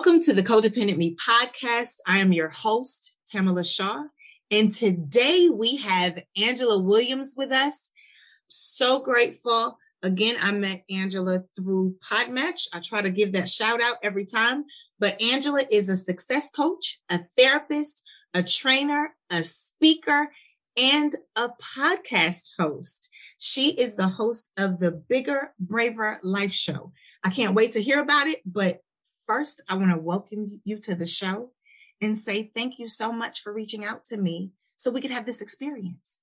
Welcome to the Codependent Me podcast. I am your host, Tamala Shaw. And today we have Angela Williams with us. So grateful. Again, I met Angela through Podmatch. I try to give that shout out every time. But Angela is a success coach, a therapist, a trainer, a speaker, and a podcast host. She is the host of the Bigger, Braver Life Show. I can't wait to hear about it, but first, I want to welcome you to the show and say thank you so much for reaching out to me so we could have this experience.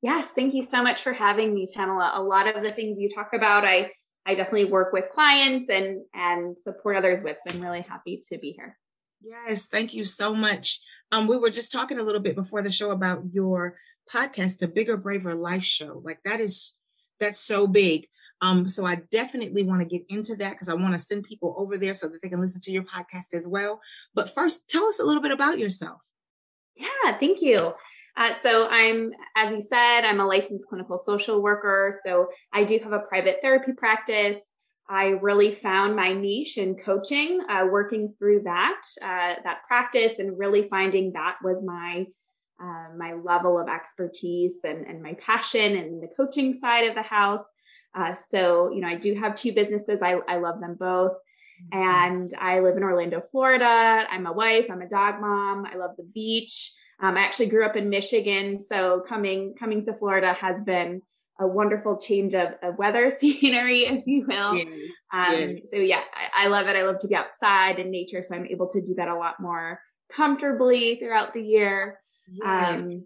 Yes, thank you so much for having me, Tamala. A lot of the things you talk about, I I definitely work with clients and and support others with. So I'm really happy to be here. Yes, thank you so much. Um, we were just talking a little bit before the show about your podcast, the Bigger Braver Life Show. Like that is that's so big. Um, so I definitely want to get into that because I want to send people over there so that they can listen to your podcast as well. But first, tell us a little bit about yourself. Yeah, thank you. Uh, so I'm, as you said, I'm a licensed clinical social worker. So I do have a private therapy practice. I really found my niche in coaching, uh, working through that uh, that practice, and really finding that was my uh, my level of expertise and, and my passion and the coaching side of the house. Uh, so, you know, I do have two businesses. I, I love them both. Mm-hmm. And I live in Orlando, Florida. I'm a wife. I'm a dog mom. I love the beach. Um, I actually grew up in Michigan, so coming coming to Florida has been a wonderful change of, of weather scenery, if you will. Yes, um, yes. So yeah, I, I, love it. I love to be outside in nature, so I'm able to do that a lot more comfortably throughout the year. Yes. Um,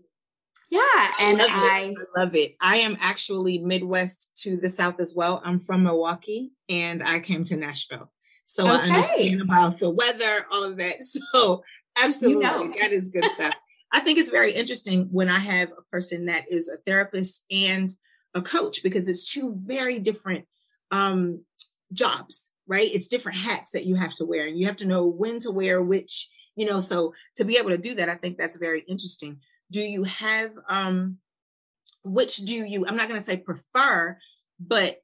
yeah, and I I love it. I am actually Midwest to the South as well. I'm from Milwaukee, and I came to Nashville, so okay. I understand about the weather, all of that. So absolutely, you know. that is good stuff. I think it's very interesting when I have a person that is a therapist and a coach because it's two very different um, jobs, right? It's different hats that you have to wear, and you have to know when to wear which. You know, so to be able to do that, I think that's very interesting do you have um which do you i'm not going to say prefer but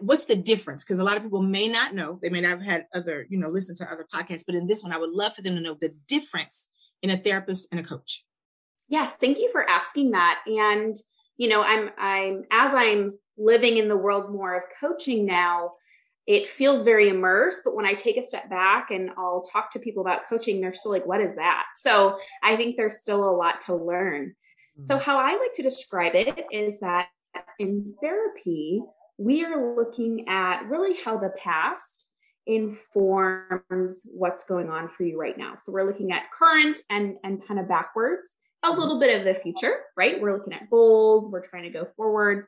what's the difference? Because a lot of people may not know they may not have had other you know listen to other podcasts but in this one i would love for them to know the difference in a therapist and a coach. Yes thank you for asking that. And you know i'm i'm as i'm living in the world more of coaching now it feels very immersed but when i take a step back and i'll talk to people about coaching they're still like what is that? So i think there's still a lot to learn. Mm-hmm. so how i like to describe it is that in therapy we are looking at really how the past informs what's going on for you right now. So we're looking at current and and kind of backwards a mm-hmm. little bit of the future right? We're looking at goals we're trying to go forward.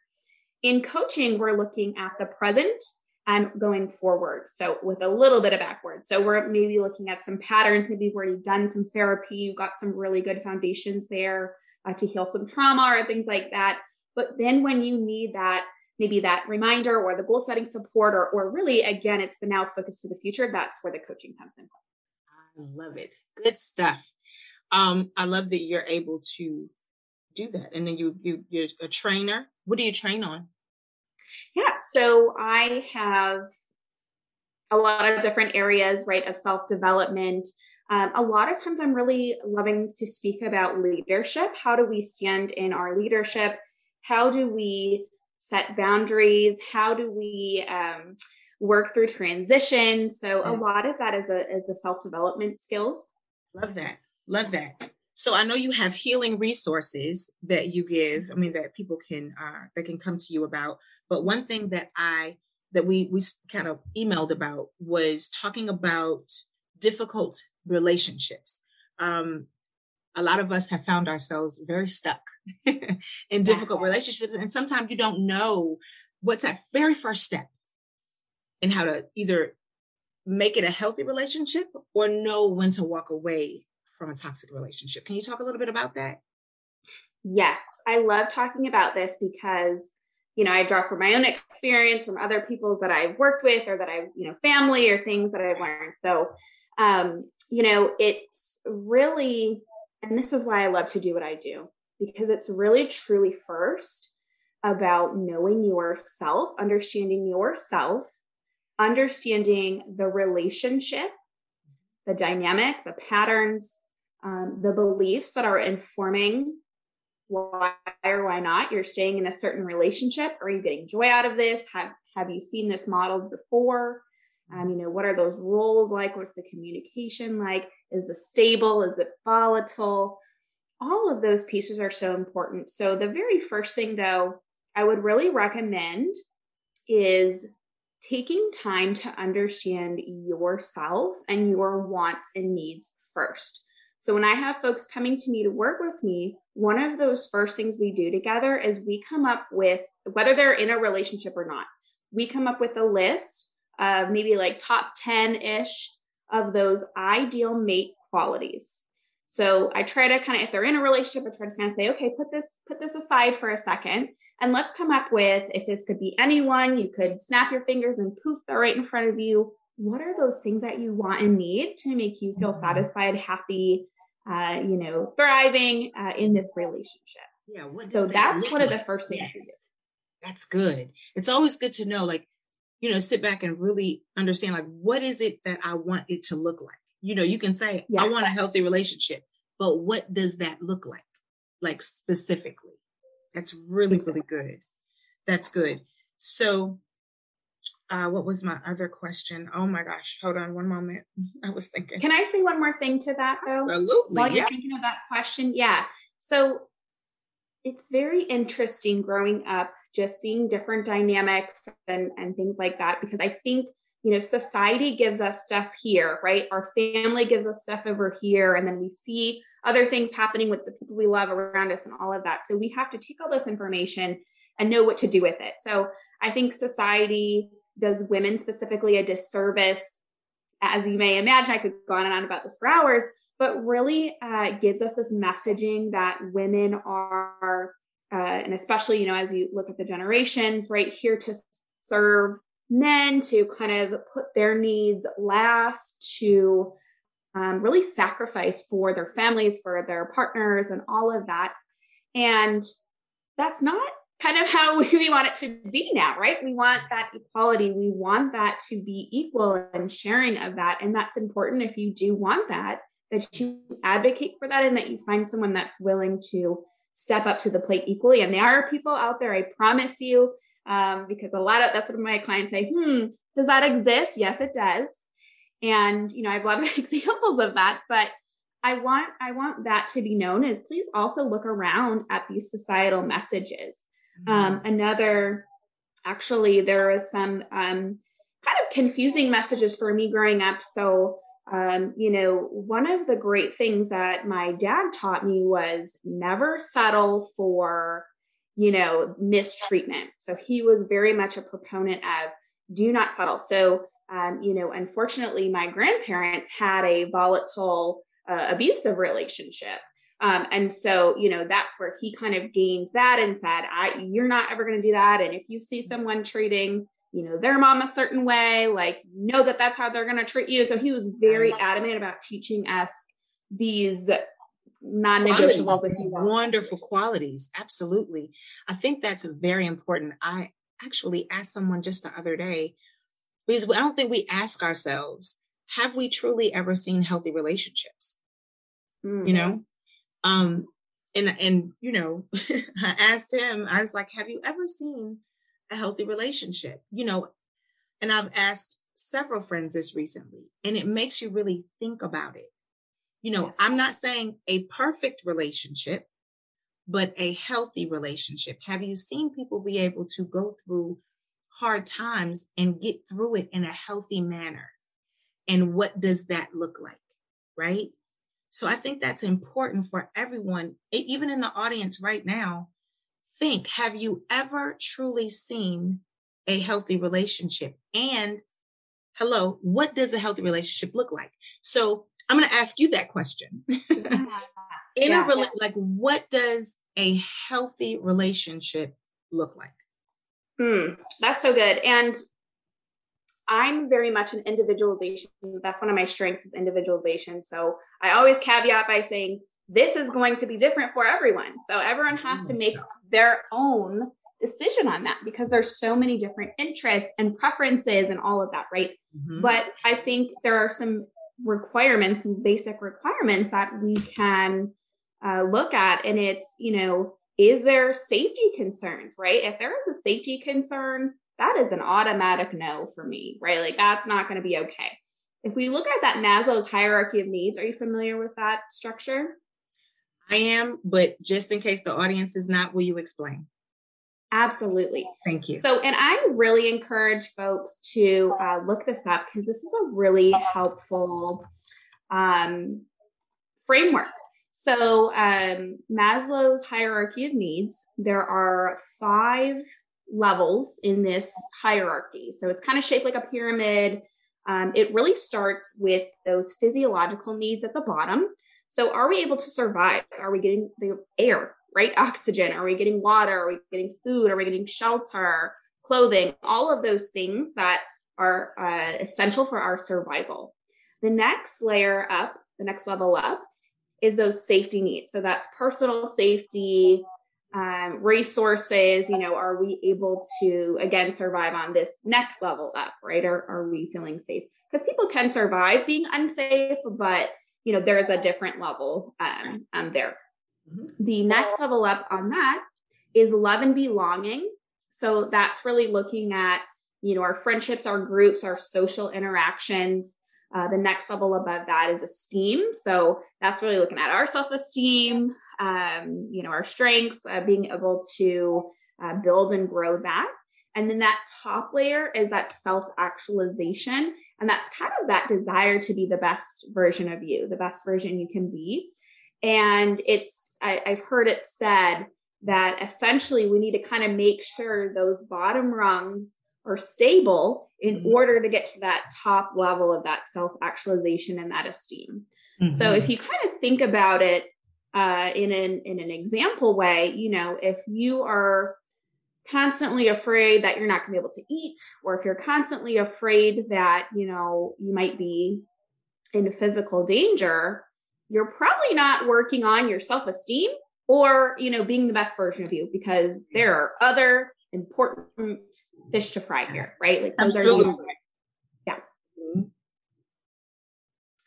In coaching we're looking at the present and going forward. So with a little bit of backwards. So we're maybe looking at some patterns. Maybe you've already done some therapy. You've got some really good foundations there uh, to heal some trauma or things like that. But then when you need that, maybe that reminder or the goal setting support, or, or really, again, it's the now focus to the future. That's where the coaching comes in. I love it. Good stuff. Um, I love that you're able to do that. And then you, you you're a trainer. What do you train on? Yeah, so I have a lot of different areas, right, of self development. Um, a lot of times I'm really loving to speak about leadership. How do we stand in our leadership? How do we set boundaries? How do we um, work through transition? So yes. a lot of that is the is the self development skills. Love that. Love that. So I know you have healing resources that you give. I mean that people can uh, that can come to you about. But one thing that I that we we kind of emailed about was talking about difficult relationships. Um, a lot of us have found ourselves very stuck in difficult relationships, and sometimes you don't know what's that very first step. in how to either make it a healthy relationship or know when to walk away from a toxic relationship. Can you talk a little bit about that? Yes, I love talking about this because you know I draw from my own experience, from other people that I've worked with, or that I've you know family or things that I've learned. So, um, you know, it's really, and this is why I love to do what I do because it's really truly first about knowing yourself, understanding yourself, understanding the relationship, the dynamic, the patterns, um, the beliefs that are informing why or why not you're staying in a certain relationship. Are you getting joy out of this? Have have you seen this modeled before? Um, you know what are those roles like? What's the communication like? Is it stable? Is it volatile? All of those pieces are so important. So the very first thing though i would really recommend is taking time to understand yourself and your wants and needs first so when I have folks coming to me to work with me, one of those first things we do together is we come up with whether they're in a relationship or not. We come up with a list of maybe like top 10 ish of those ideal mate qualities. So I try to kind of, if they're in a relationship, I try to kind of say, okay, put this, put this aside for a second and let's come up with, if this could be anyone, you could snap your fingers and poof, they're right in front of you. What are those things that you want and need to make you feel mm-hmm. satisfied, happy, uh, you know, thriving uh, in this relationship. Yeah. so that that's one like? of the first things yes. That's good. It's always good to know, like, you know, sit back and really understand, like, what is it that I want it to look like? You know, you can say, yes. I want a healthy relationship, but what does that look like? Like, specifically. That's really, really good. That's good. So, uh, what was my other question? Oh my gosh, hold on one moment. I was thinking. Can I say one more thing to that though? Absolutely. While you're thinking of that question, yeah. So it's very interesting growing up, just seeing different dynamics and, and things like that, because I think, you know, society gives us stuff here, right? Our family gives us stuff over here, and then we see other things happening with the people we love around us and all of that. So we have to take all this information and know what to do with it. So I think society does women specifically a disservice. As you may imagine, I could go on and on about this for hours, but really uh, gives us this messaging that women are, uh, and especially, you know, as you look at the generations, right, here to serve men, to kind of put their needs last, to um, really sacrifice for their families, for their partners, and all of that. And that's not kind of how we want it to be now, right? We want that equality. We want that to be equal and sharing of that. And that's important if you do want that, that you advocate for that and that you find someone that's willing to step up to the plate equally. And there are people out there, I promise you, um, because a lot of that's what my clients say, hmm, does that exist? Yes, it does. And, you know, I have a lot of examples of that, but I want I want that to be known as please also look around at these societal messages um, mm-hmm. another, actually, there was some um, kind of confusing messages for me growing up. So, um, you know, one of the great things that my dad taught me was never settle for, you know, mistreatment. So he was very much a proponent of do not settle. So, um, you know, unfortunately, my grandparents had a volatile, uh, abusive relationship. Um, and so, you know, that's where he kind of gained that and said, I, you're not ever going to do that. And if you see someone treating, you know, their mom a certain way, like, know that that's how they're going to treat you. So he was very adamant about teaching us these non-negotiable wonderful qualities absolutely. I think that's very important. I actually asked someone just the other day because i don't think we ask ourselves have we truly ever seen healthy relationships? Mm-hmm. you know um, and and you know, I asked him, I was like, have you ever seen a healthy relationship? You know, and I've asked several friends this recently, and it makes you really think about it. You know, yes. I'm not saying a perfect relationship, but a healthy relationship. Have you seen people be able to go through hard times and get through it in a healthy manner? And what does that look like? Right? So I think that's important for everyone, even in the audience right now. Think, have you ever truly seen a healthy relationship? And hello, what does a healthy relationship look like? So I'm going to ask you that question. In yeah, a rela- like, what does a healthy relationship look like? Mm, that's so good. And I'm very much an individualization. That's one of my strengths is individualization. So I always caveat by saying this is going to be different for everyone. So everyone has to make their own decision on that because there's so many different interests and preferences and all of that, right? Mm-hmm. But I think there are some requirements, these basic requirements that we can uh, look at. And it's, you know, is there safety concerns, right? If there is a safety concern, that is an automatic no for me, right? Like that's not going to be okay. If we look at that Maslow's hierarchy of needs, are you familiar with that structure? I am, but just in case the audience is not, will you explain? Absolutely. Thank you. So, and I really encourage folks to uh, look this up because this is a really helpful um, framework. So, um, Maslow's hierarchy of needs, there are five levels in this hierarchy. So, it's kind of shaped like a pyramid. Um, it really starts with those physiological needs at the bottom. So, are we able to survive? Are we getting the air, right? Oxygen? Are we getting water? Are we getting food? Are we getting shelter, clothing? All of those things that are uh, essential for our survival. The next layer up, the next level up, is those safety needs. So that's personal safety, um, resources. You know, are we able to again survive on this next level up, right? Or are we feeling safe? Because people can survive being unsafe, but you know, there's a different level um, um, there. Mm-hmm. The next level up on that is love and belonging. So that's really looking at, you know, our friendships, our groups, our social interactions. Uh, the next level above that is esteem. So that's really looking at our self esteem, um, you know, our strengths, uh, being able to uh, build and grow that. And then that top layer is that self actualization. And that's kind of that desire to be the best version of you, the best version you can be. And it's, I, I've heard it said that essentially we need to kind of make sure those bottom rungs are stable in mm-hmm. order to get to that top level of that self actualization and that esteem. Mm-hmm. So if you kind of think about it uh, in an in an example way, you know, if you are constantly afraid that you're not going to be able to eat, or if you're constantly afraid that, you know, you might be in physical danger, you're probably not working on your self esteem or, you know, being the best version of you because there are other important fish to fry here, right? Like those Absolutely. are, yeah. Mm-hmm.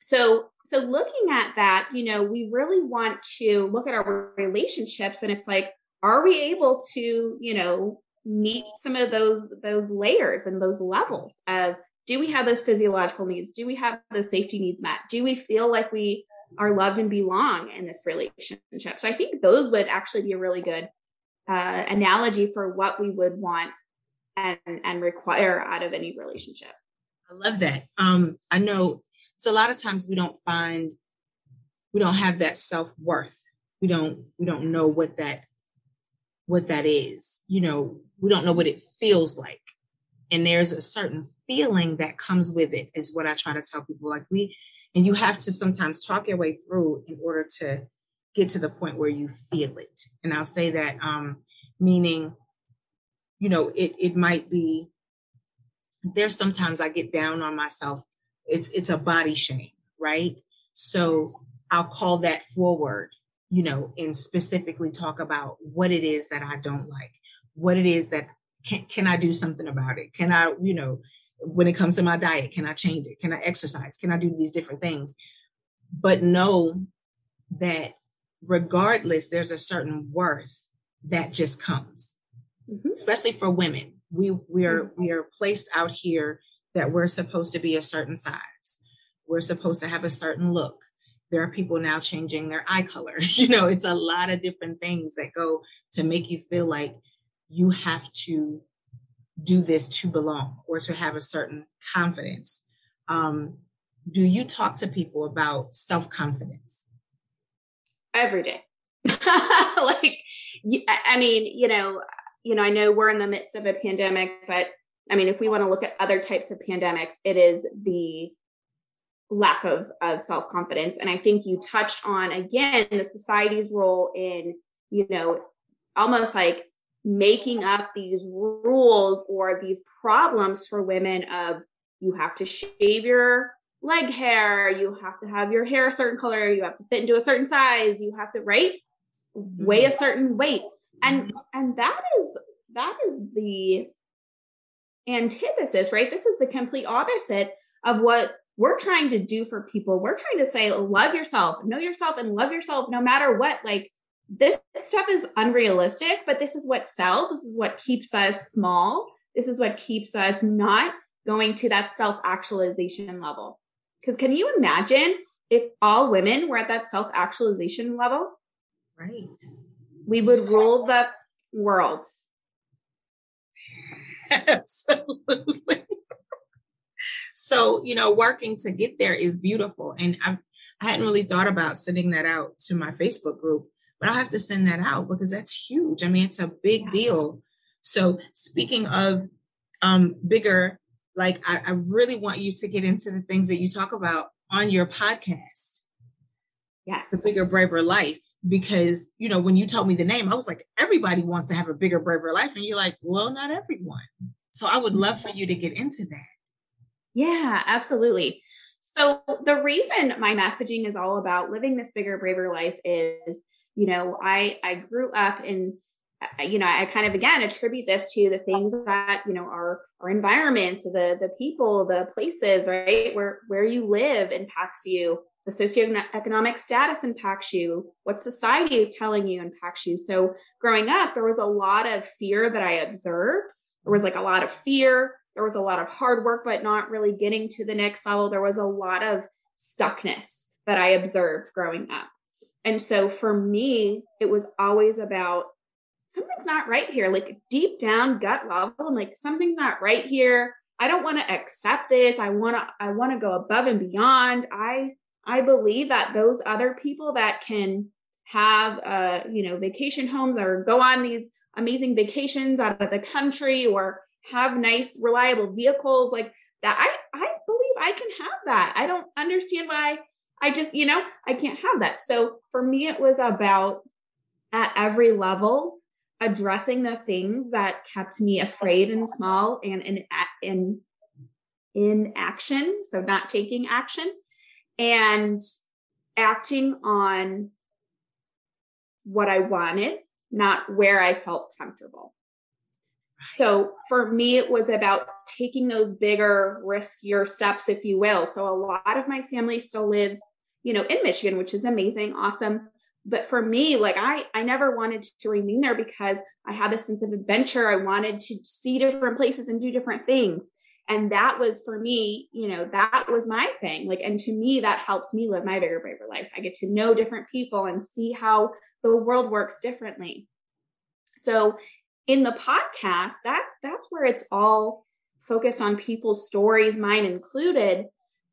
So, so looking at that, you know, we really want to look at our relationships and it's like, are we able to you know meet some of those those layers and those levels of do we have those physiological needs do we have those safety needs met do we feel like we are loved and belong in this relationship so i think those would actually be a really good uh, analogy for what we would want and and require out of any relationship i love that um i know it's a lot of times we don't find we don't have that self-worth we don't we don't know what that what that is. You know, we don't know what it feels like. And there's a certain feeling that comes with it, is what I try to tell people. Like, we, and you have to sometimes talk your way through in order to get to the point where you feel it. And I'll say that, um, meaning, you know, it, it might be, there's sometimes I get down on myself. It's, it's a body shame, right? So I'll call that forward you know, and specifically talk about what it is that I don't like, what it is that can, can I do something about it? Can I, you know, when it comes to my diet, can I change it? Can I exercise? Can I do these different things? But know that regardless, there's a certain worth that just comes, mm-hmm. especially for women. We we are mm-hmm. we are placed out here that we're supposed to be a certain size. We're supposed to have a certain look there are people now changing their eye color. You know, it's a lot of different things that go to make you feel like you have to do this to belong or to have a certain confidence. Um, do you talk to people about self confidence? Every day. like, I mean, you know, you know, I know we're in the midst of a pandemic, but I mean, if we want to look at other types of pandemics, it is the lack of, of self confidence. And I think you touched on again the society's role in, you know, almost like making up these rules or these problems for women of you have to shave your leg hair, you have to have your hair a certain color, you have to fit into a certain size, you have to right weigh a mm-hmm. certain weight. And mm-hmm. and that is that is the antithesis, right? This is the complete opposite of what we're trying to do for people. We're trying to say, love yourself, know yourself, and love yourself no matter what. Like, this stuff is unrealistic, but this is what sells. This is what keeps us small. This is what keeps us not going to that self actualization level. Because can you imagine if all women were at that self actualization level? Right. We would rule the world. Absolutely. so, you know, working to get there is beautiful. And I, I hadn't really thought about sending that out to my Facebook group, but I'll have to send that out because that's huge. I mean, it's a big deal. So, speaking of um, bigger, like, I, I really want you to get into the things that you talk about on your podcast. Yes. The bigger, braver life because you know when you told me the name i was like everybody wants to have a bigger braver life. And you're like well not everyone. So i would love for you to get into that. Yeah absolutely. So the reason my messaging is all about living this bigger braver life is you know i i grew up in uh, you know i kind of again attribute this to the things that you know our our environments the the people the places right where where you live impacts you the socioeconomic status impacts you, what society is telling you impacts you. So growing up, there was a lot of fear that I observed. There was like a lot of fear. There was a lot of hard work, but not really getting to the next level. There was a lot of stuckness that I observed growing up. And so for me, it was always about something's not right here, like deep down gut level. I'm like, something's not right here. I don't want to accept this. I want to, I want to go above and beyond. I I believe that those other people that can have, uh, you know, vacation homes or go on these amazing vacations out of the country or have nice, reliable vehicles like that, I, I believe I can have that. I don't understand why I just, you know, I can't have that. So for me, it was about at every level addressing the things that kept me afraid and small and in in in action so not taking action and acting on what I wanted, not where I felt comfortable. So for me, it was about taking those bigger, riskier steps, if you will. So a lot of my family still lives, you know, in Michigan, which is amazing, awesome. But for me, like I, I never wanted to remain there because I had a sense of adventure. I wanted to see different places and do different things and that was for me you know that was my thing. Like and to me that helps me live my bigger braver life. I get to know different people and see how the world works differently. So in the podcast that that's where it's all focused on people's stories mine included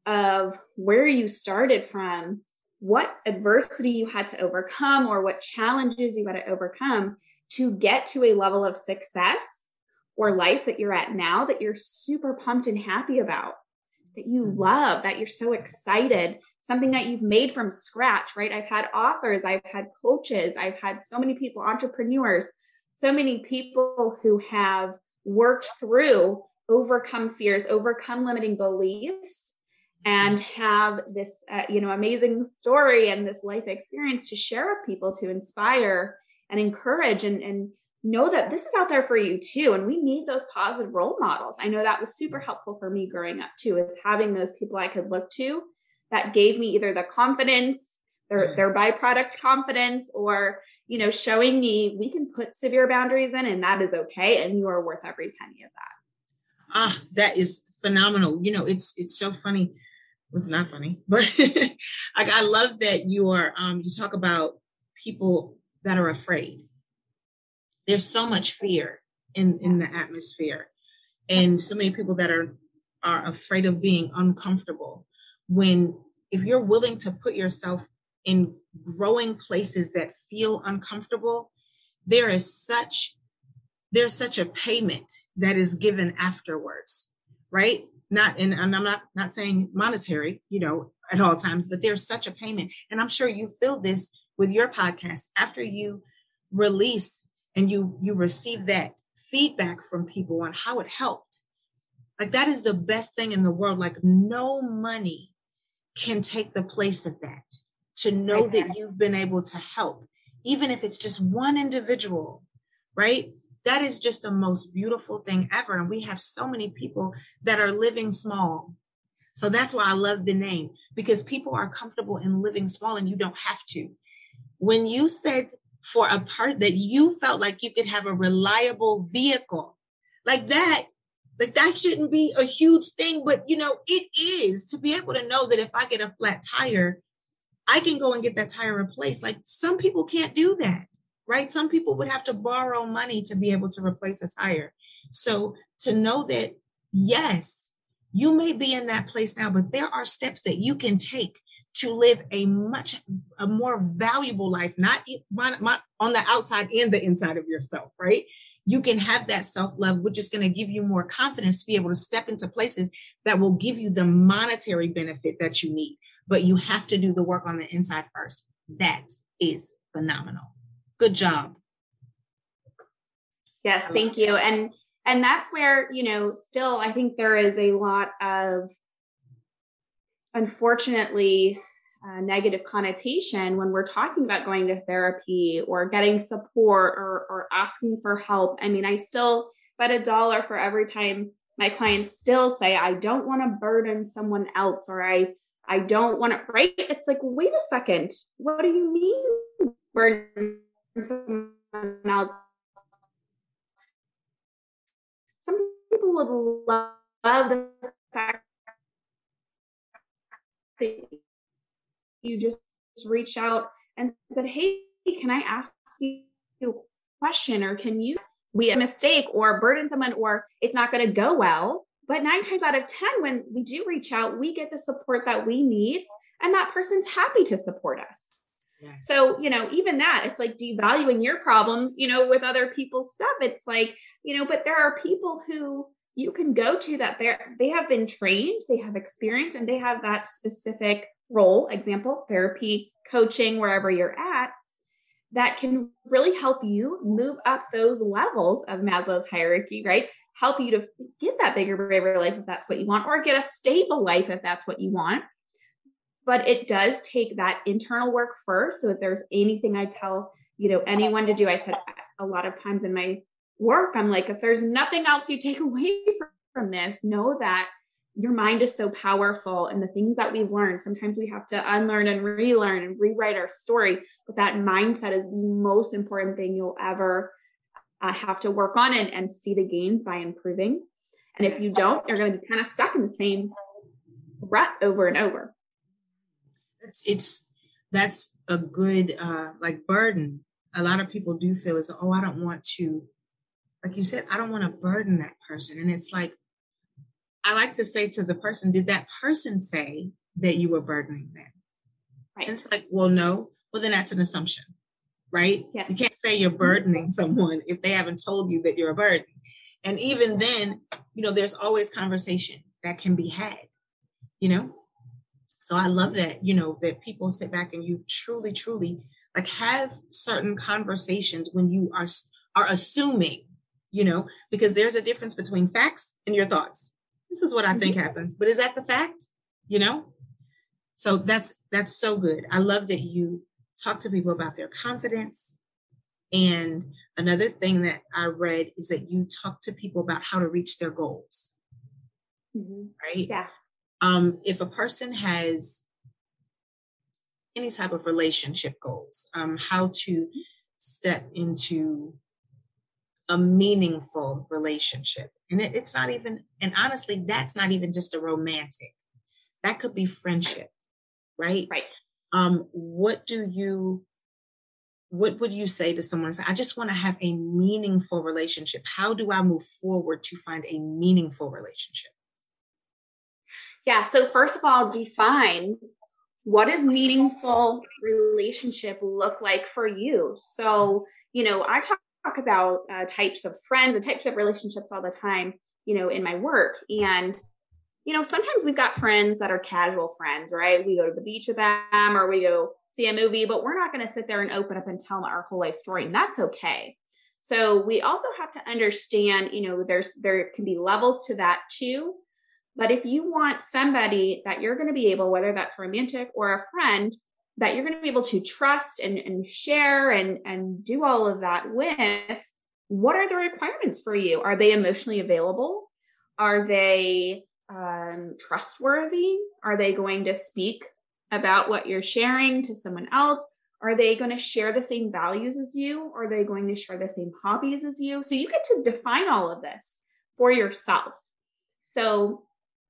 of where you started from what adversity you had to overcome or what challenges you had to overcome to get to a level of success or life that you're at now that you're super pumped and happy about, that you mm-hmm. love, that you're so excited, something that you've made from scratch, right? I've had authors, I've had coaches, I've had so many people, entrepreneurs, so many people who have worked through, overcome fears, overcome limiting beliefs and have this uh, you know amazing story and this life experience to share with people to inspire and encourage and, and know that this is out there for you too. And we need those positive role models. I know that was super helpful for me growing up too, is having those people I could look to that gave me either the confidence, their, yes. their byproduct confidence, or, you know, showing me we can put severe boundaries in and that is okay. And you are worth every penny of that. Ah, that is phenomenal. You know, it's, it's so funny. It's not funny, but like, I love that you are, um, you talk about people that are afraid there's so much fear in in the atmosphere and so many people that are are afraid of being uncomfortable when if you're willing to put yourself in growing places that feel uncomfortable there is such there's such a payment that is given afterwards, right? Not and, and I'm not not saying monetary, you know, at all times, but there's such a payment. And I'm sure you feel this with your podcast after you release and you you receive that feedback from people on how it helped. Like that is the best thing in the world. Like no money can take the place of that. To know that you've been able to help, even if it's just one individual, right? That is just the most beautiful thing ever. And we have so many people that are living small. So that's why I love the name because people are comfortable in living small and you don't have to. When you said for a part that you felt like you could have a reliable vehicle like that, like that shouldn't be a huge thing, but you know, it is to be able to know that if I get a flat tire, I can go and get that tire replaced. Like some people can't do that right? Some people would have to borrow money to be able to replace a tire. So to know that, yes, you may be in that place now, but there are steps that you can take to live a much a more valuable life, not on the outside and the inside of yourself, right? You can have that self love, which is going to give you more confidence to be able to step into places that will give you the monetary benefit that you need. But you have to do the work on the inside first. That is phenomenal. Good job. Yes, thank you. And and that's where, you know, still I think there is a lot of unfortunately uh, negative connotation when we're talking about going to therapy or getting support or, or asking for help. I mean, I still bet a dollar for every time my clients still say, I don't want to burden someone else or I I don't want to, right? It's like, wait a second. What do you mean burden someone else. Some people would love, the fact that you just reached out and said, Hey, can I ask you a question? Or can you, we a mistake or burden someone or it's not going to go well. But nine times out of 10, when we do reach out, we get the support that we need and that person's happy to support us. So, you know, even that, it's like devaluing your problems, you know, with other people's stuff. It's like, you know, but there are people who you can go to that they're they have been trained, they have experience, and they have that specific role, example, therapy, coaching, wherever you're at, that can really help you move up those levels of Maslow's hierarchy, right? Help you to get that bigger, braver life if that's what you want, or get a stable life if that's what you want but it does take that internal work first. So if there's anything I tell, you know, anyone to do, I said a lot of times in my work, I'm like, if there's nothing else you take away from this, know that your mind is so powerful and the things that we've learned sometimes we have to unlearn and relearn and rewrite our story but that mindset is the most important thing you'll ever uh, have to work on and, and see the gains by improving. And if you don't you're going to be kind of stuck in the same rut over and over. It's it's that's a good uh like burden. A lot of people do feel is oh i don't want to like you said i don't want to burden that person. And it's like i like to say to the person did that person say that you were burdening them? Right. And it's like well no. Well then that's an assumption right? Yeah. you can't say you're burdening someone if they haven't told you that you're a burden. And even then you know there's always conversation that can be had you know? So I love that, you know, that people sit back and you truly, truly like have certain conversations when you are are assuming, you know, because there's a difference between facts and your thoughts. This is what I think happens, but is that the fact? You know? So that's that's so good. I love that you talk to people about their confidence. And another thing that I read is that you talk to people about how to reach their goals. Mm-hmm. Right? Yeah. Um, if a person has any type of relationship goals, um, how to step into a meaningful relationship. And it, it's not even, and honestly, that's not even just a romantic. That could be friendship, right? Right. Um, what do you what would you say to someone i just want to have a meaningful relationship how do i move forward to find a meaningful relationship yeah. So, first of all, define what does meaningful relationship look like for you? So, you know, I talk about uh, types of friends and types of relationships all the time, you know, in my work. And, you know, sometimes we've got friends that are casual friends, right? We go to the beach with them or we go see a movie, but we're not going to sit there and open up and tell them our whole life story. And that's okay. So we also have to understand, you know, there's there can be levels to that too. But if you want somebody that you're going to be able, whether that's romantic or a friend, that you're going to be able to trust and, and share and, and do all of that with, what are the requirements for you? Are they emotionally available? Are they um, trustworthy? Are they going to speak about what you're sharing to someone else? Are they going to share the same values as you? Are they going to share the same hobbies as you? So you get to define all of this for yourself. So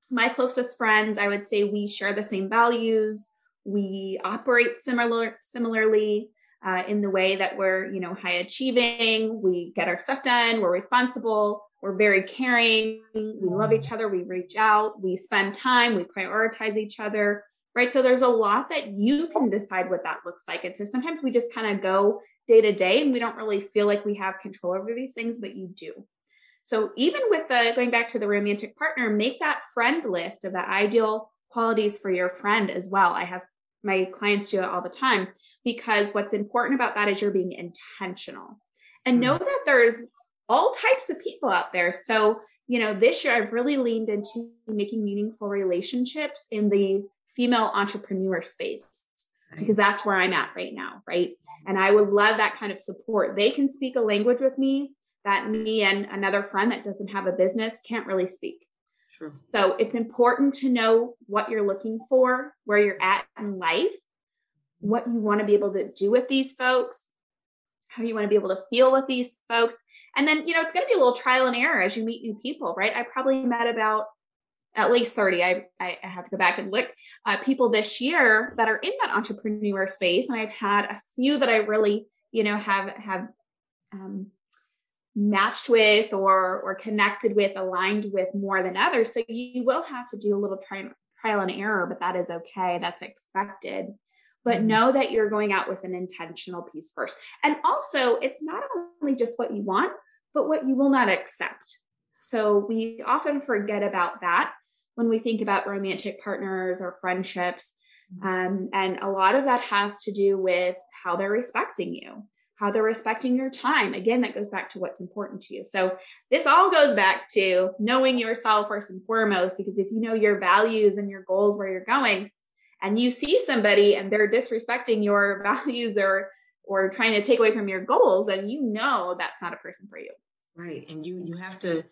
my closest friends, I would say we share the same values. We operate similar similarly uh, in the way that we're, you know, high achieving. We get our stuff done. We're responsible. We're very caring. We love each other. We reach out. We spend time. We prioritize each other. Right. So there's a lot that you can decide what that looks like. And so sometimes we just kind of go day to day and we don't really feel like we have control over these things, but you do. So even with the going back to the romantic partner, make that friend list of the ideal qualities for your friend as well. I have my clients do it all the time because what's important about that is you're being intentional and know mm-hmm. that there's all types of people out there. So, you know, this year I've really leaned into making meaningful relationships in the female entrepreneur space nice. because that's where I'm at right now. Right. And I would love that kind of support. They can speak a language with me that me and another friend that doesn't have a business can't really speak. Sure. So it's important to know what you're looking for, where you're at in life, what you want to be able to do with these folks, how you want to be able to feel with these folks. And then, you know, it's going to be a little trial and error as you meet new people, right? I probably met about at least 30. I, I have to go back and look uh, people this year that are in that entrepreneur space. And I've had a few that I really, you know, have, have, um, matched with or or connected with aligned with more than others. So you will have to do a little trial trial and error but that is okay. That's expected. But mm-hmm. know that you're going out with an intentional piece first. And also it's not only just what you want but what you will not accept. So we often forget about that when we think about romantic partners or friendships. Mm-hmm. um, and a lot of that has to do with how they're respecting you how they're respecting your time. Again, that goes back to what's important to you. So this all goes back to knowing yourself first and foremost, because if you know your values and your goals, where you're going, and you see somebody and they're disrespecting your values or or trying to take away from your goals, and you know that's not a person for you. Right. And you you have to,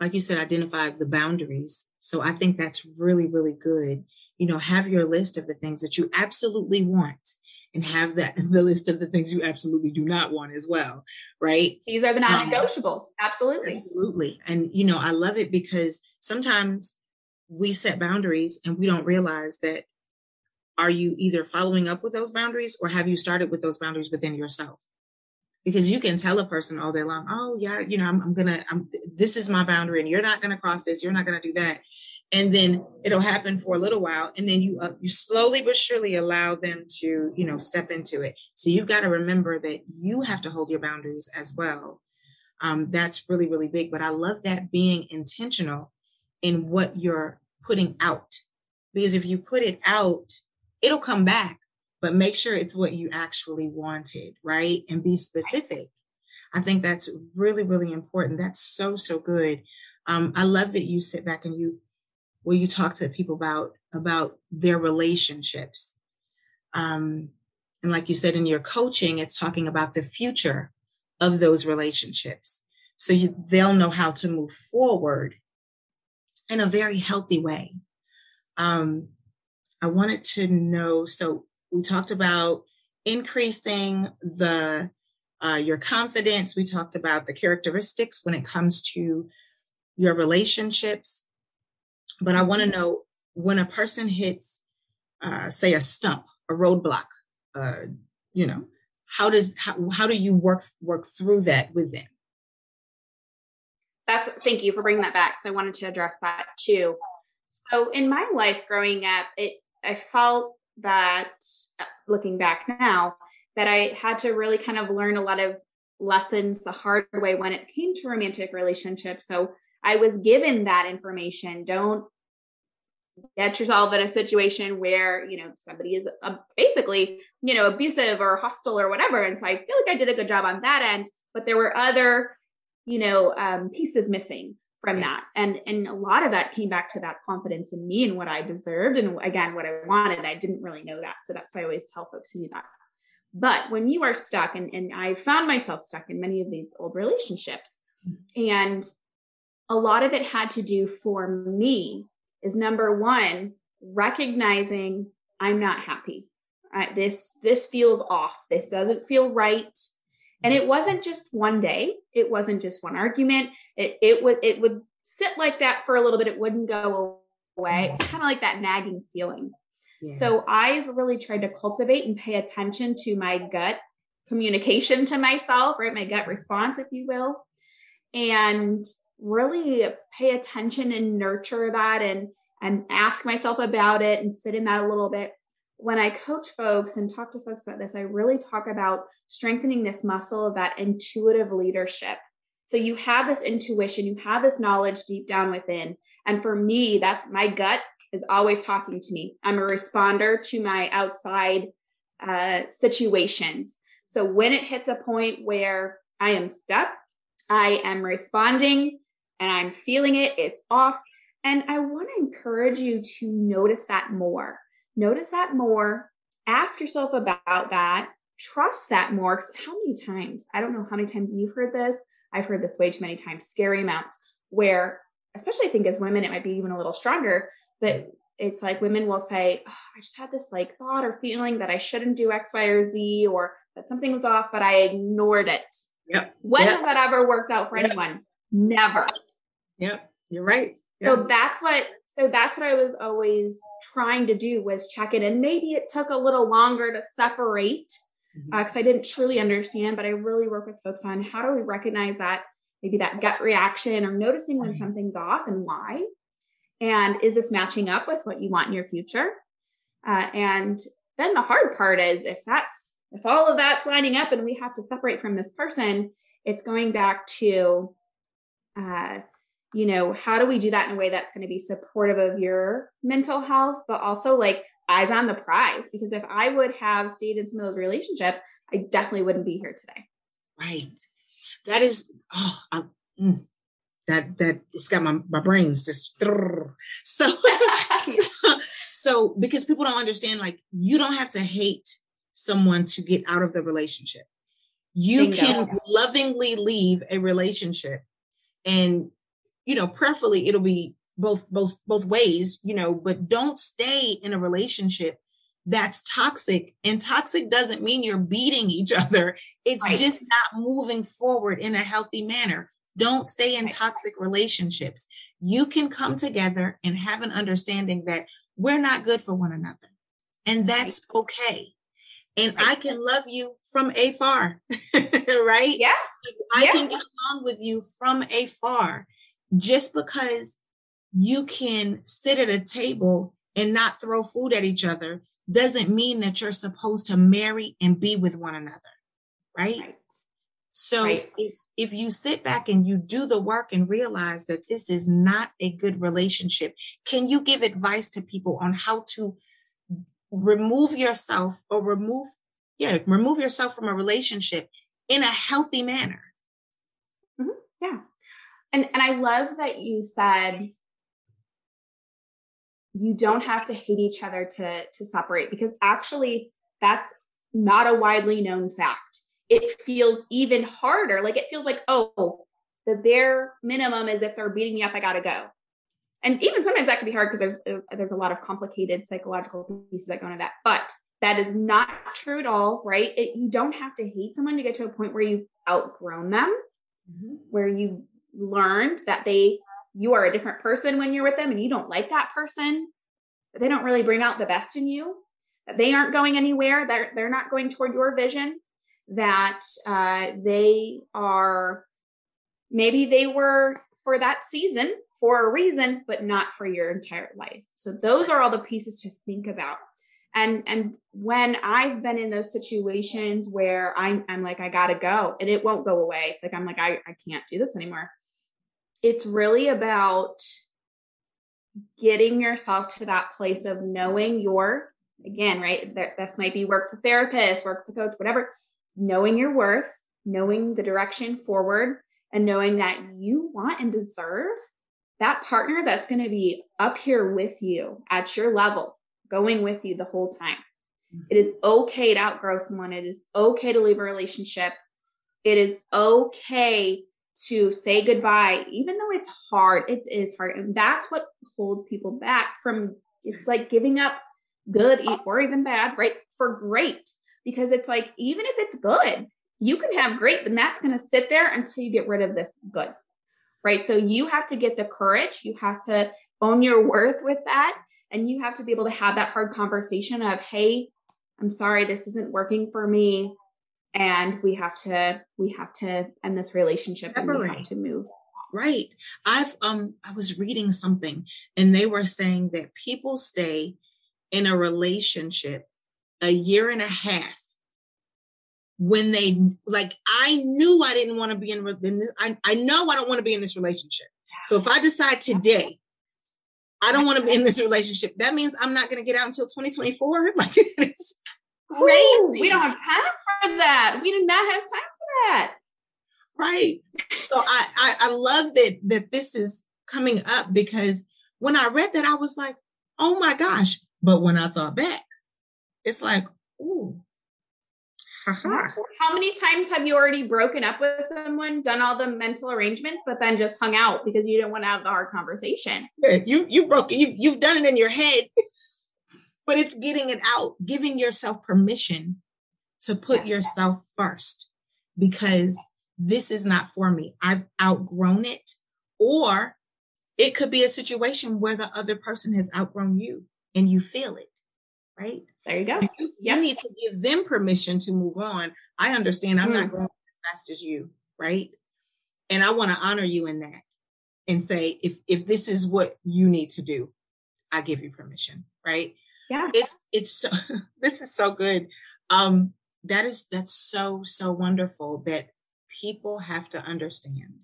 like you said, identify the boundaries. So I think that's really, really good. You know, have your list of the things that you absolutely want and have that the list of the things you absolutely do not want as well right? These are the um, non-negotiables. Um, absolutely. Absolutely. And you know i love it because sometimes we set boundaries and we don't realize that are you either following up with those boundaries or have you started with those boundaries within yourself? Because you can tell a person all day long oh yeah you know i'm, I'm gonna i'm this is my boundary and you're not gonna cross this you're not gonna do that and then it'll happen for a little while and then you uh, you slowly but surely allow them to you know step into it. So you've got to remember that you have to hold your boundaries as well. Um, that's really really big but i love that being intentional in what you're putting out. Because if you put it out it'll come back but make sure it's what you actually wanted right? And be specific. I think that's really really important. That's so so good. Um, i love that you sit back and you where you talk to people about about their relationships. Um, and like you said in your coaching it's talking about the future of those relationships. So you, they'll know how to move forward in a very healthy way. Um, i wanted to know so we talked about increasing the uh, your confidence. We talked about the characteristics when it comes to your relationships but I want to know when a person hits, uh, say, a stump, a roadblock, uh, you know, how does how, how do you work work through that with them? That's thank you for bringing that back. So I wanted to address that too. So in my life growing up, it I felt that looking back now that I had to really kind of learn a lot of lessons the hard way when it came to romantic relationships. So I was given that information. Don't get yourself in a situation where, you know, somebody is uh, basically, you know, abusive or hostile or whatever. And so I feel like I did a good job on that end, but there were other, you know, um, pieces missing from yes. that. And and a lot of that came back to that confidence in me and what I deserved and again what I wanted. I didn't really know that. So that's why I always tell folks who do that. But when you are stuck, and, and I found myself stuck in many of these old relationships, and a lot of it had to do for me is number one, recognizing I'm not happy. Right? This this feels off. This doesn't feel right. And it wasn't just one day. It wasn't just one argument. It it would it would sit like that for a little bit. It wouldn't go away. It's kind of like that nagging feeling. So I've really tried to cultivate and pay attention to my gut communication to myself, right? My gut response, if you will, and really pay attention and nurture that and and ask myself about it and sit in that a little bit. When I coach folks and talk to folks about this, I really talk about strengthening this muscle of that intuitive leadership. So you have this intuition, you have this knowledge deep down within. And for me, that's my gut is always talking to me. I'm a responder to my outside uh, situations. So when it hits a point where I am stuck, I am responding and I'm feeling it, it's off. And I want to encourage you to notice that more. Notice that more. Ask yourself about that. Trust that more. How many times? I don't know how many times you've heard this. I've heard this way too many times, scary amounts, where, especially I think as women, it might be even a little stronger, but it's like women will say, oh, I just had this like thought or feeling that I shouldn't do X, Y, or Z, or that something was off, but I ignored it. Yep. When yep. has that ever worked out for yep. anyone? Never. Yep. You're right. Yep. So that's what so that's what I was always trying to do was check in. And maybe it took a little longer to separate because mm-hmm. uh, I didn't truly understand, but I really work with folks on how do we recognize that maybe that gut reaction or noticing when something's off and why and is this matching up with what you want in your future? Uh, and then the hard part is if that's, if all of that's lining up and we have to separate from this person, it's going back to, uh, you know, how do we do that in a way that's going to be supportive of your mental health, but also like eyes on the prize? Because if I would have stayed in some of those relationships, I definitely wouldn't be here today. Right. That is, oh, I'm, mm, that that it's got my, my brains just so, so so because people don't understand like you don't have to hate someone to get out of the relationship you Bingo. can lovingly leave a relationship and you know preferably it'll be both both both ways you know but don't stay in a relationship that's toxic and toxic doesn't mean you're beating each other it's right. just not moving forward in a healthy manner don't stay in toxic relationships. You can come together and have an understanding that we're not good for one another. And that's okay. And I can love you from afar, right? Yeah. I yeah. can get along with you from afar just because you can sit at a table and not throw food at each other doesn't mean that you're supposed to marry and be with one another, right? right. So right. if if you sit back and you do the work and realize that this is not a good relationship, can you give advice to people on how to remove yourself or remove yeah, remove yourself from a relationship in a healthy manner? Mm-hmm. Yeah. And and I love that you said you don't have to hate each other to to separate because actually that's not a widely known fact it feels even harder. Like it feels like, oh, the bare minimum is if they're beating me up, I gotta go. And even sometimes that can be hard because there's there's a lot of complicated psychological pieces that go into that. But that is not true at all, right? It, you don't have to hate someone to get to a point where you've outgrown them, mm-hmm. where you learned that they you are a different person when you're with them and you don't like that person. They don't really bring out the best in you. That they aren't going anywhere. They're they're not going toward your vision that uh, they are maybe they were for that season for a reason, but not for your entire life. So those are all the pieces to think about. And and when I've been in those situations where I'm I'm like, I gotta go and it won't go away. Like I'm like, I, I can't do this anymore. It's really about getting yourself to that place of knowing your again, right? That this might be work for therapist work for coach, whatever, knowing your worth, knowing the direction forward, and knowing that you want and deserve that partner that's going to be up here with you at your level, going with you the whole time. Mm-hmm. It is okay to outgrow someone. It is okay to leave a relationship. It is okay to say goodbye, even though it's hard. It is hard. And that's what holds people back from it's like giving up good or even bad, right? For great. Because it's like, even if it's good, you can have great, but that's going to sit there until you get rid of this good right? So you have to get the courage, you have to own your worth with that, and you have to be able to have that hard conversation of, hey, I'm sorry, this isn't working for me. And we have to, we have to end this relationship and we have to move. Right. I've um I was reading something and they were saying that people stay in a relationship a year and a half when they like i knew i didn't want to be in, in this I, I know i don't want to be in this relationship so if i decide today i don't want to be in this relationship. That means i'm not going to get out until 2024 like it's crazy Ooh, we don't have time for that. We do not have time for that. Right. So I, I i love that that this is coming up because when i read that i was like oh my gosh. But when i thought back it's like ooh Uh-huh. how many times have you already broken up with someone, done all the mental arrangements, but then just hung out because you didn't want to have the hard conversation? You you broke it. You've, you've done it in your head, but it's getting it out, giving yourself permission to put yes. yourself first because this is not for me. I've outgrown it. Or it could be a situation where the other person has outgrown you and you feel it, right? There you go. You, yep. you need to give them permission to move on. I understand I'm mm. not growing as fast as you, right? And I want to honor you in that and say, if if this is what you need to do, I give you permission, right? Yeah. It's it's so this is so good. Um that is that's so so wonderful that people have to understand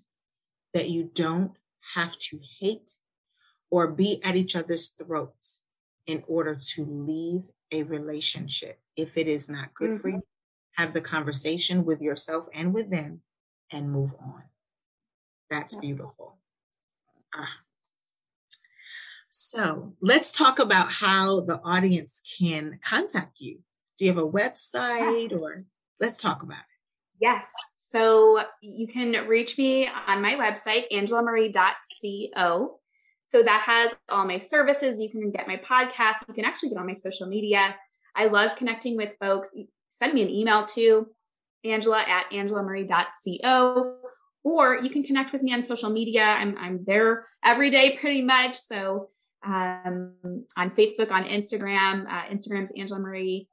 that you don't have to hate or be at each other's throats in order to leave a relationship. If it is not good mm-hmm. for you, have the conversation with yourself and with them and move on. That's beautiful. Ah. So let's talk about how the audience can contact you. Do you have a website or let's talk about it? Yes. So you can reach me on my website, angelamarie.co. So that has all my services. You can get my podcast. You can actually get on my social media. I love connecting with folks. Send me an email to angela at angelamarie.co or you can connect with me on social media. I'm, I'm there every day pretty much. So um, on Facebook, on Instagram, uh, Instagram's Angela Marie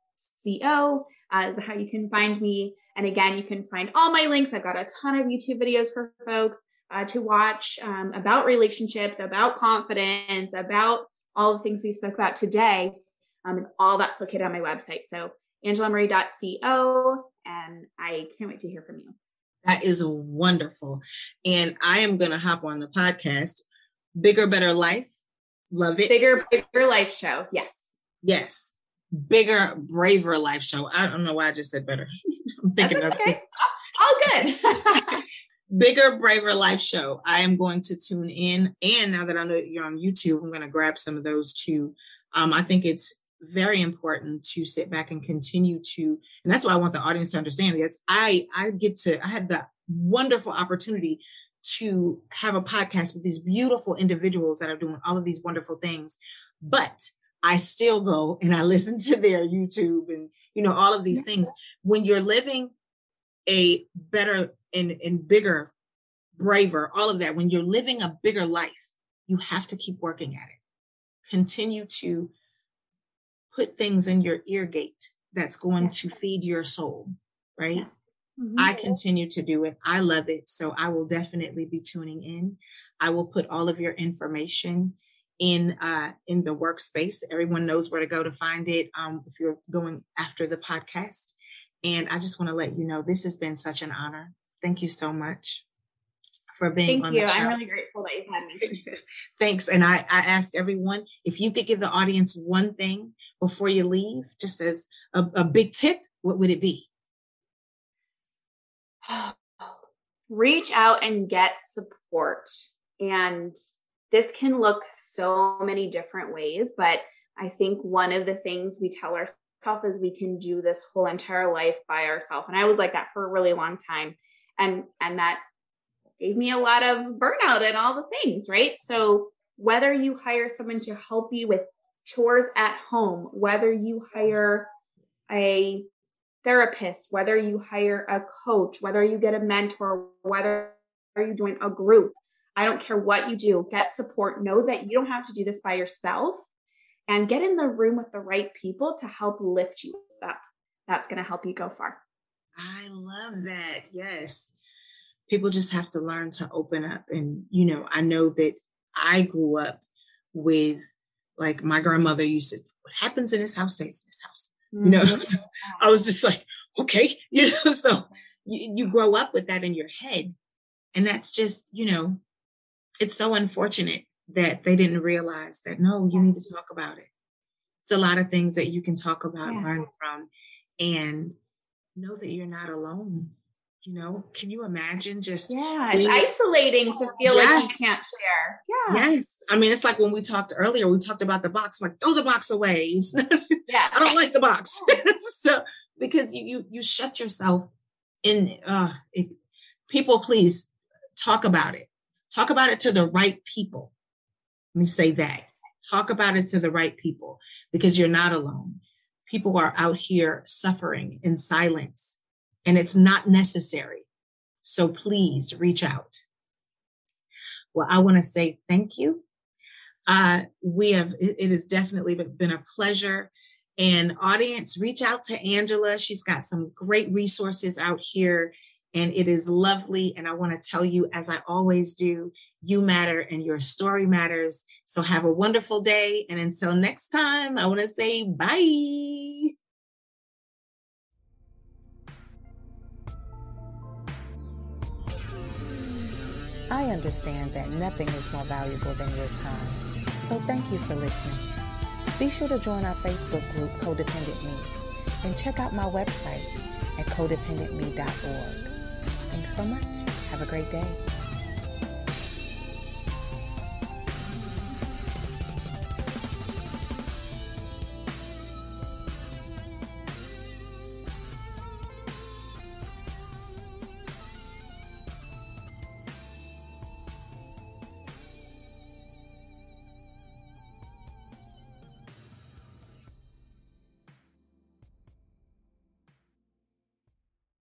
CO uh, is how you can find me. And again, you can find all my links. I've got a ton of YouTube videos for folks uh, to watch um, about relationships, about confidence, about all the things we spoke about today. Um, and all that's located on my website. So angelamarie.co. And I can't wait to hear from you. That is wonderful. And I am going to hop on the podcast. Bigger, better life. Love it. Bigger, bigger life show. Yes. Yes. Bigger, braver life show. I don't know why I just said better. I'm thinking okay. of this. All good. Bigger, Braver Life Show. I am going to tune in. And now that I know you're on YouTube, I'm going to grab some of those too. Um, I think it's very important to sit back and continue to, and that's what I want the audience to understand. Is I I get to I had the wonderful opportunity to have a podcast with these beautiful individuals that are doing all of these wonderful things, but I still go and I listen to their YouTube and you know all of these things. When you're living a better and, and bigger, braver, all of that. When you're living a bigger life, you have to keep working at it. Continue to put things in your ear gate that's going to feed your soul, right? Mm-hmm. I continue to do it. I love it. So I will definitely be tuning in. I will put all of your information in uh, in the workspace. Everyone knows where to go to find it um, if you're going after the podcast. And I just want to let you know this has been such an honor. Thank you so much for being Thank on you. the show. I'm really grateful that you've had me. Thanks. And I, I ask everyone if you could give the audience one thing before you leave, just as a, a big tip, what would it be? Reach out and get support. And this can look so many different ways, but I think one of the things we tell ourselves is we can do this whole entire life by ourselves. And I was like that for a really long time. And and that gave me a lot of burnout and all the things, right? So whether you hire someone to help you with chores at home, whether you hire a therapist, whether you hire a coach, whether you get a mentor, whether you join a group, I don't care what you do, get support. Know that you don't have to do this by yourself and get in the room with the right people to help lift you up. That's going to help you go far. I love that. Yes. People just have to learn to open up. And, you know, I know that I grew up with like my grandmother used to, what happens in this house stays in this house. You know, mm-hmm. so I was just like, okay, you know, so you, you grow up with that in your head. And that's just, you know, it's so unfortunate that they didn't realize that no, you need to talk about it. It's a lot of things that you can talk about, yeah. learn from, and know that you're not alone. You know, can you imagine just yeah, it's isolating to feel yes. like you can't share. Yeah. Yes. I mean, it's like when we talked earlier, we talked about the box, I'm like throw the box away. yeah. I don't like the box. so because you you you shut yourself in uh it, people please talk about it Talk about it to the right people. Let me say that. Talk about it to the right people because you're not alone. People are out here suffering in silence and it's not necessary. So please reach out. Well, I want to say thank you. Uh, we have, it, has definitely been a pleasure. And audience, reach out to Angela. She's got some great resources out here and it is lovely. And I want to tell you, as I always do, you matter and your story matters. So have a wonderful day. And until next time, I want to say bye. I understand that nothing is more valuable than your time. So thank you for listening. Be sure to join our Facebook group, Codependent Me, and check out my website at codependentme.org. Thanks so much. Have a great day.